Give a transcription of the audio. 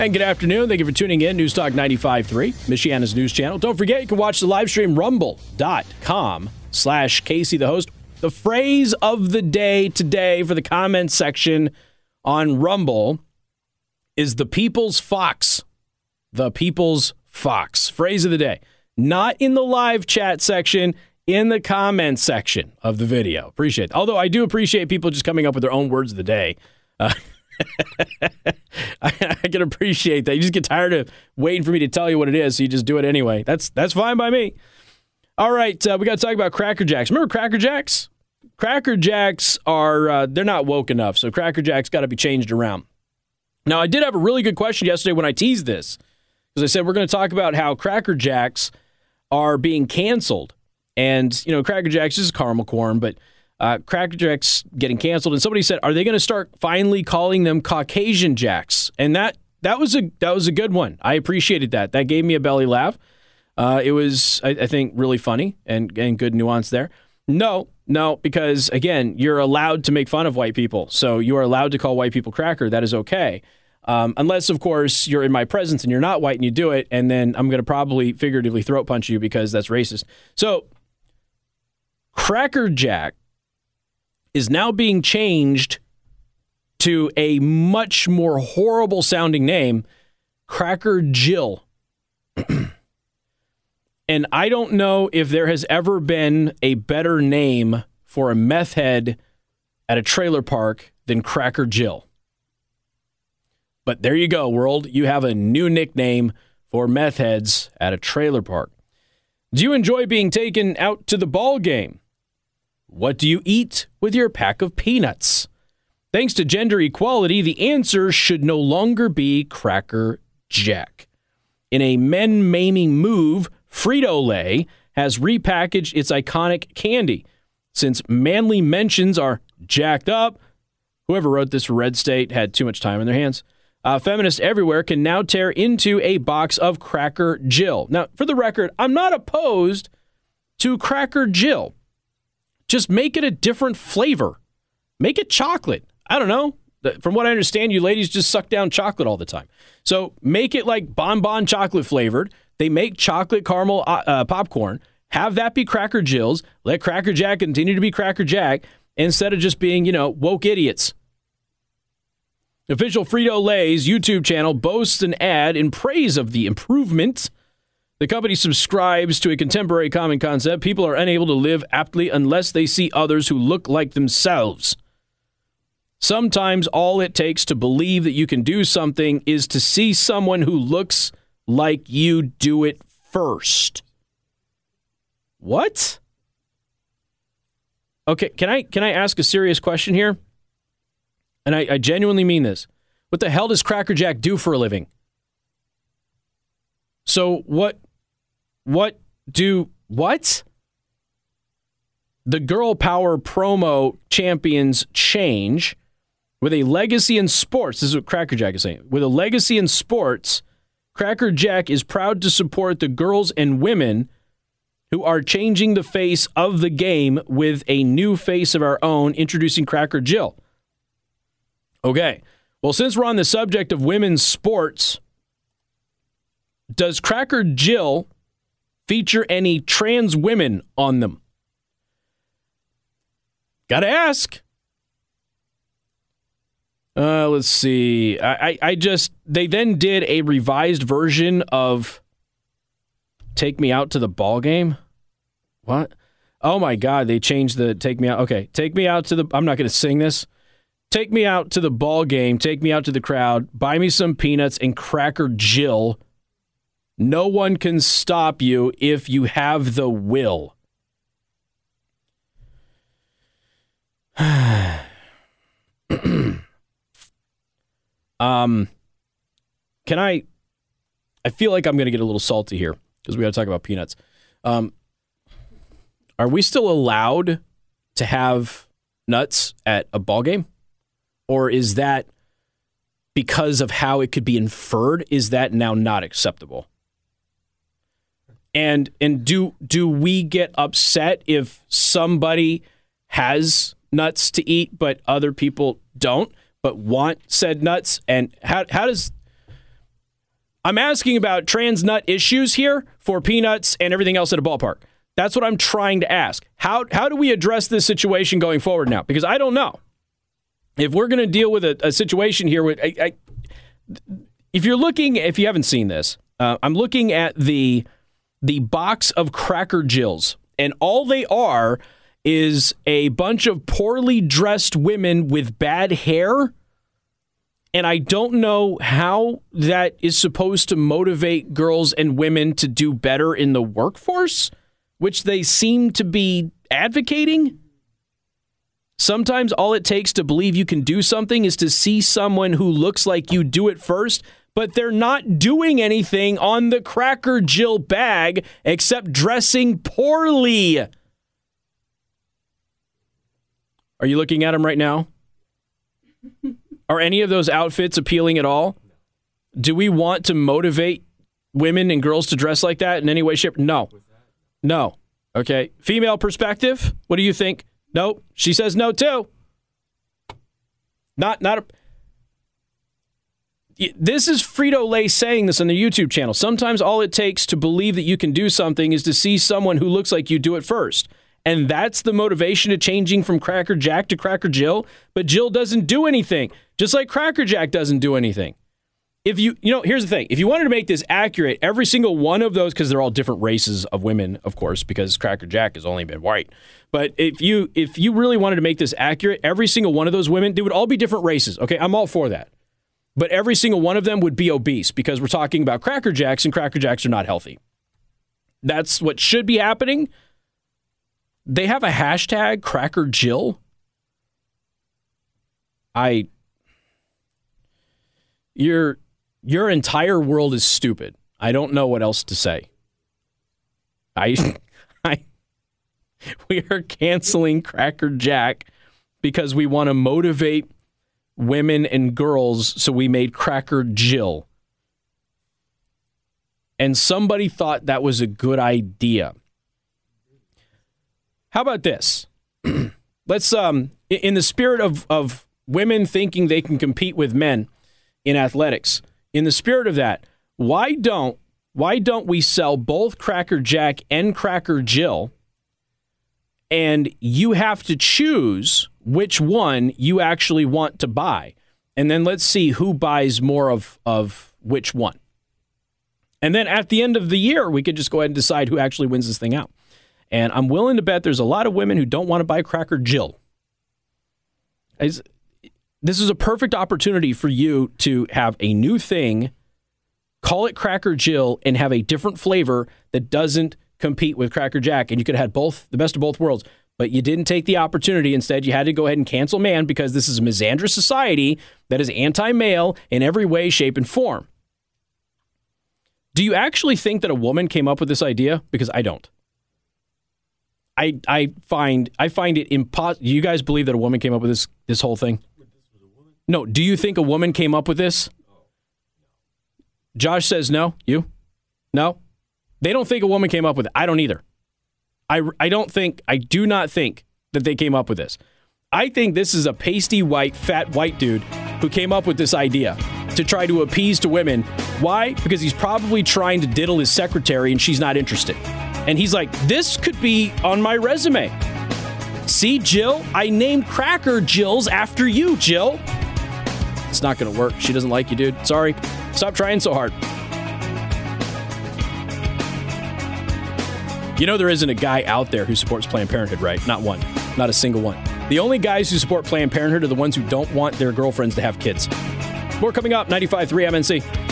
And good afternoon. Thank you for tuning in. News Talk 95.3, Michiana's news channel. Don't forget, you can watch the live stream rumble.com slash Casey the host. The phrase of the day today for the comments section on Rumble is the people's fox. The people's fox. Phrase of the day. Not in the live chat section, in the comments section of the video. Appreciate it. Although I do appreciate people just coming up with their own words of the day. Uh, I, I, can appreciate that. You just get tired of waiting for me to tell you what it is, so you just do it anyway. That's that's fine by me. All right, uh, we got to talk about Cracker Jacks. Remember Cracker Jacks? Cracker Jacks are uh, they're not woke enough, so Cracker Jacks got to be changed around. Now, I did have a really good question yesterday when I teased this because I said we're going to talk about how Cracker Jacks are being canceled, and you know Cracker Jacks is caramel corn, but uh, Cracker Jacks getting canceled, and somebody said, "Are they going to start finally calling them Caucasian Jacks?" And that that was a that was a good one. I appreciated that. That gave me a belly laugh. Uh, it was, I, I, think, really funny and and good nuance there. No, no, because again, you're allowed to make fun of white people, so you are allowed to call white people cracker. That is okay. Um, unless, of course, you're in my presence and you're not white and you do it, and then I'm going to probably figuratively throat punch you because that's racist. So, Cracker Jack is now being changed to a much more horrible sounding name, Cracker Jill. and I don't know if there has ever been a better name for a meth head at a trailer park than Cracker Jill. But there you go, world. You have a new nickname for meth heads at a trailer park. Do you enjoy being taken out to the ball game? What do you eat with your pack of peanuts? Thanks to gender equality, the answer should no longer be Cracker Jack. In a men maiming move, Frito Lay has repackaged its iconic candy. Since manly mentions are jacked up, whoever wrote this for Red State had too much time on their hands. Uh, feminists everywhere can now tear into a box of Cracker Jill. Now, for the record, I'm not opposed to Cracker Jill. Just make it a different flavor. Make it chocolate. I don't know. From what I understand, you ladies just suck down chocolate all the time. So make it like bonbon chocolate flavored. They make chocolate caramel uh, uh, popcorn. Have that be Cracker Jills. Let Cracker Jack continue to be Cracker Jack instead of just being, you know, woke idiots. Official Frito Lay's YouTube channel boasts an ad in praise of the improvement the company subscribes to a contemporary common concept. People are unable to live aptly unless they see others who look like themselves. Sometimes all it takes to believe that you can do something is to see someone who looks like you do it first. What? Okay, can I can I ask a serious question here? And I, I genuinely mean this. What the hell does Cracker Jack do for a living? So what what do what? The girl power promo champions change with a legacy in sports. This is what Cracker Jack is saying. With a legacy in sports, Cracker Jack is proud to support the girls and women who are changing the face of the game with a new face of our own, introducing Cracker Jill. Okay. Well, since we're on the subject of women's sports, does Cracker Jill feature any trans women on them? Gotta ask. Uh, let's see. I, I, I just they then did a revised version of "Take Me Out to the Ball Game." What? Oh my God! They changed the "Take Me Out." Okay, take me out to the. I'm not to sing this. Take me out to the ball game. Take me out to the crowd. Buy me some peanuts and Cracker Jill no one can stop you if you have the will. um, can I? I feel like I'm going to get a little salty here because we got to talk about peanuts. Um, are we still allowed to have nuts at a ball game, or is that because of how it could be inferred? Is that now not acceptable? And and do do we get upset if somebody has nuts to eat but other people don't, but want said nuts? And how how does I'm asking about trans nut issues here for peanuts and everything else at a ballpark. That's what I'm trying to ask. How how do we address this situation going forward now? Because I don't know if we're going to deal with a, a, situation here. With I, I, if you're looking, if you haven't seen this, uh, I'm looking at the the box of Cracker Jills, and all they are is a bunch of poorly dressed women with bad hair. And I don't know how that is supposed to motivate girls and women to do better in the workforce, which they seem to be advocating. Sometimes all it takes to believe you can do something is to see someone who looks like you do it first, but they're not doing anything on the Cracker Jill bag except dressing poorly. Are you looking at them right now? Are any of those outfits appealing at all? Do we want to motivate women and girls to dress like that in any way, shape? No. No. Okay. Female perspective. What do you think? No. She says no too. Not not a this is Frito Lay saying this on the YouTube channel. Sometimes all it takes to believe that you can do something is to see someone who looks like you do it first. And that's the motivation to changing from Cracker Jack to Cracker Jill. But Jill doesn't do anything, just like Cracker Jack doesn't do anything. If you, you know, here's the thing. If you wanted to make this accurate, every single one of those, because they're all different races of women, of course, because Cracker Jack has only been white. But if you, if you really wanted to make this accurate, every single one of those women, they would all be different races. Okay, I'm all for that. But every single one of them would be obese because we're talking about Cracker Jacks, and Cracker Jacks are not healthy. That's what should be happening they have a hashtag Cracker Jill. I your your entire world is stupid. I don't know what else to say. I I we are canceling Cracker Jack because we want to motivate women and girls, so we made Cracker Jill. And somebody thought that was a good idea. How about this? Let's um in the spirit of of women thinking they can compete with men in athletics. In the spirit of that, why don't why don't we sell both Cracker Jack and Cracker Jill? And you have to choose which one you actually want to buy. And then let's see who buys more of, of which one. And then at the end of the year, we could just go ahead and decide who actually wins this thing out. And I'm willing to bet there's a lot of women who don't want to buy Cracker Jill. This is a perfect opportunity for you to have a new thing, call it Cracker Jill, and have a different flavor that doesn't compete with Cracker Jack. And you could have had both, the best of both worlds. But you didn't take the opportunity. Instead, you had to go ahead and cancel man because this is a misandrous society that is anti male in every way, shape, and form. Do you actually think that a woman came up with this idea? Because I don't. I I find I find it impossible. You guys believe that a woman came up with this this whole thing? No. Do you think a woman came up with this? Josh says no. You? No. They don't think a woman came up with it. I don't either. I I don't think I do not think that they came up with this. I think this is a pasty white fat white dude who came up with this idea to try to appease to women. Why? Because he's probably trying to diddle his secretary and she's not interested. And he's like, this could be on my resume. See, Jill, I named Cracker Jills after you, Jill. It's not going to work. She doesn't like you, dude. Sorry. Stop trying so hard. You know, there isn't a guy out there who supports Planned Parenthood, right? Not one. Not a single one. The only guys who support Planned Parenthood are the ones who don't want their girlfriends to have kids. More coming up, 95.3 MNC.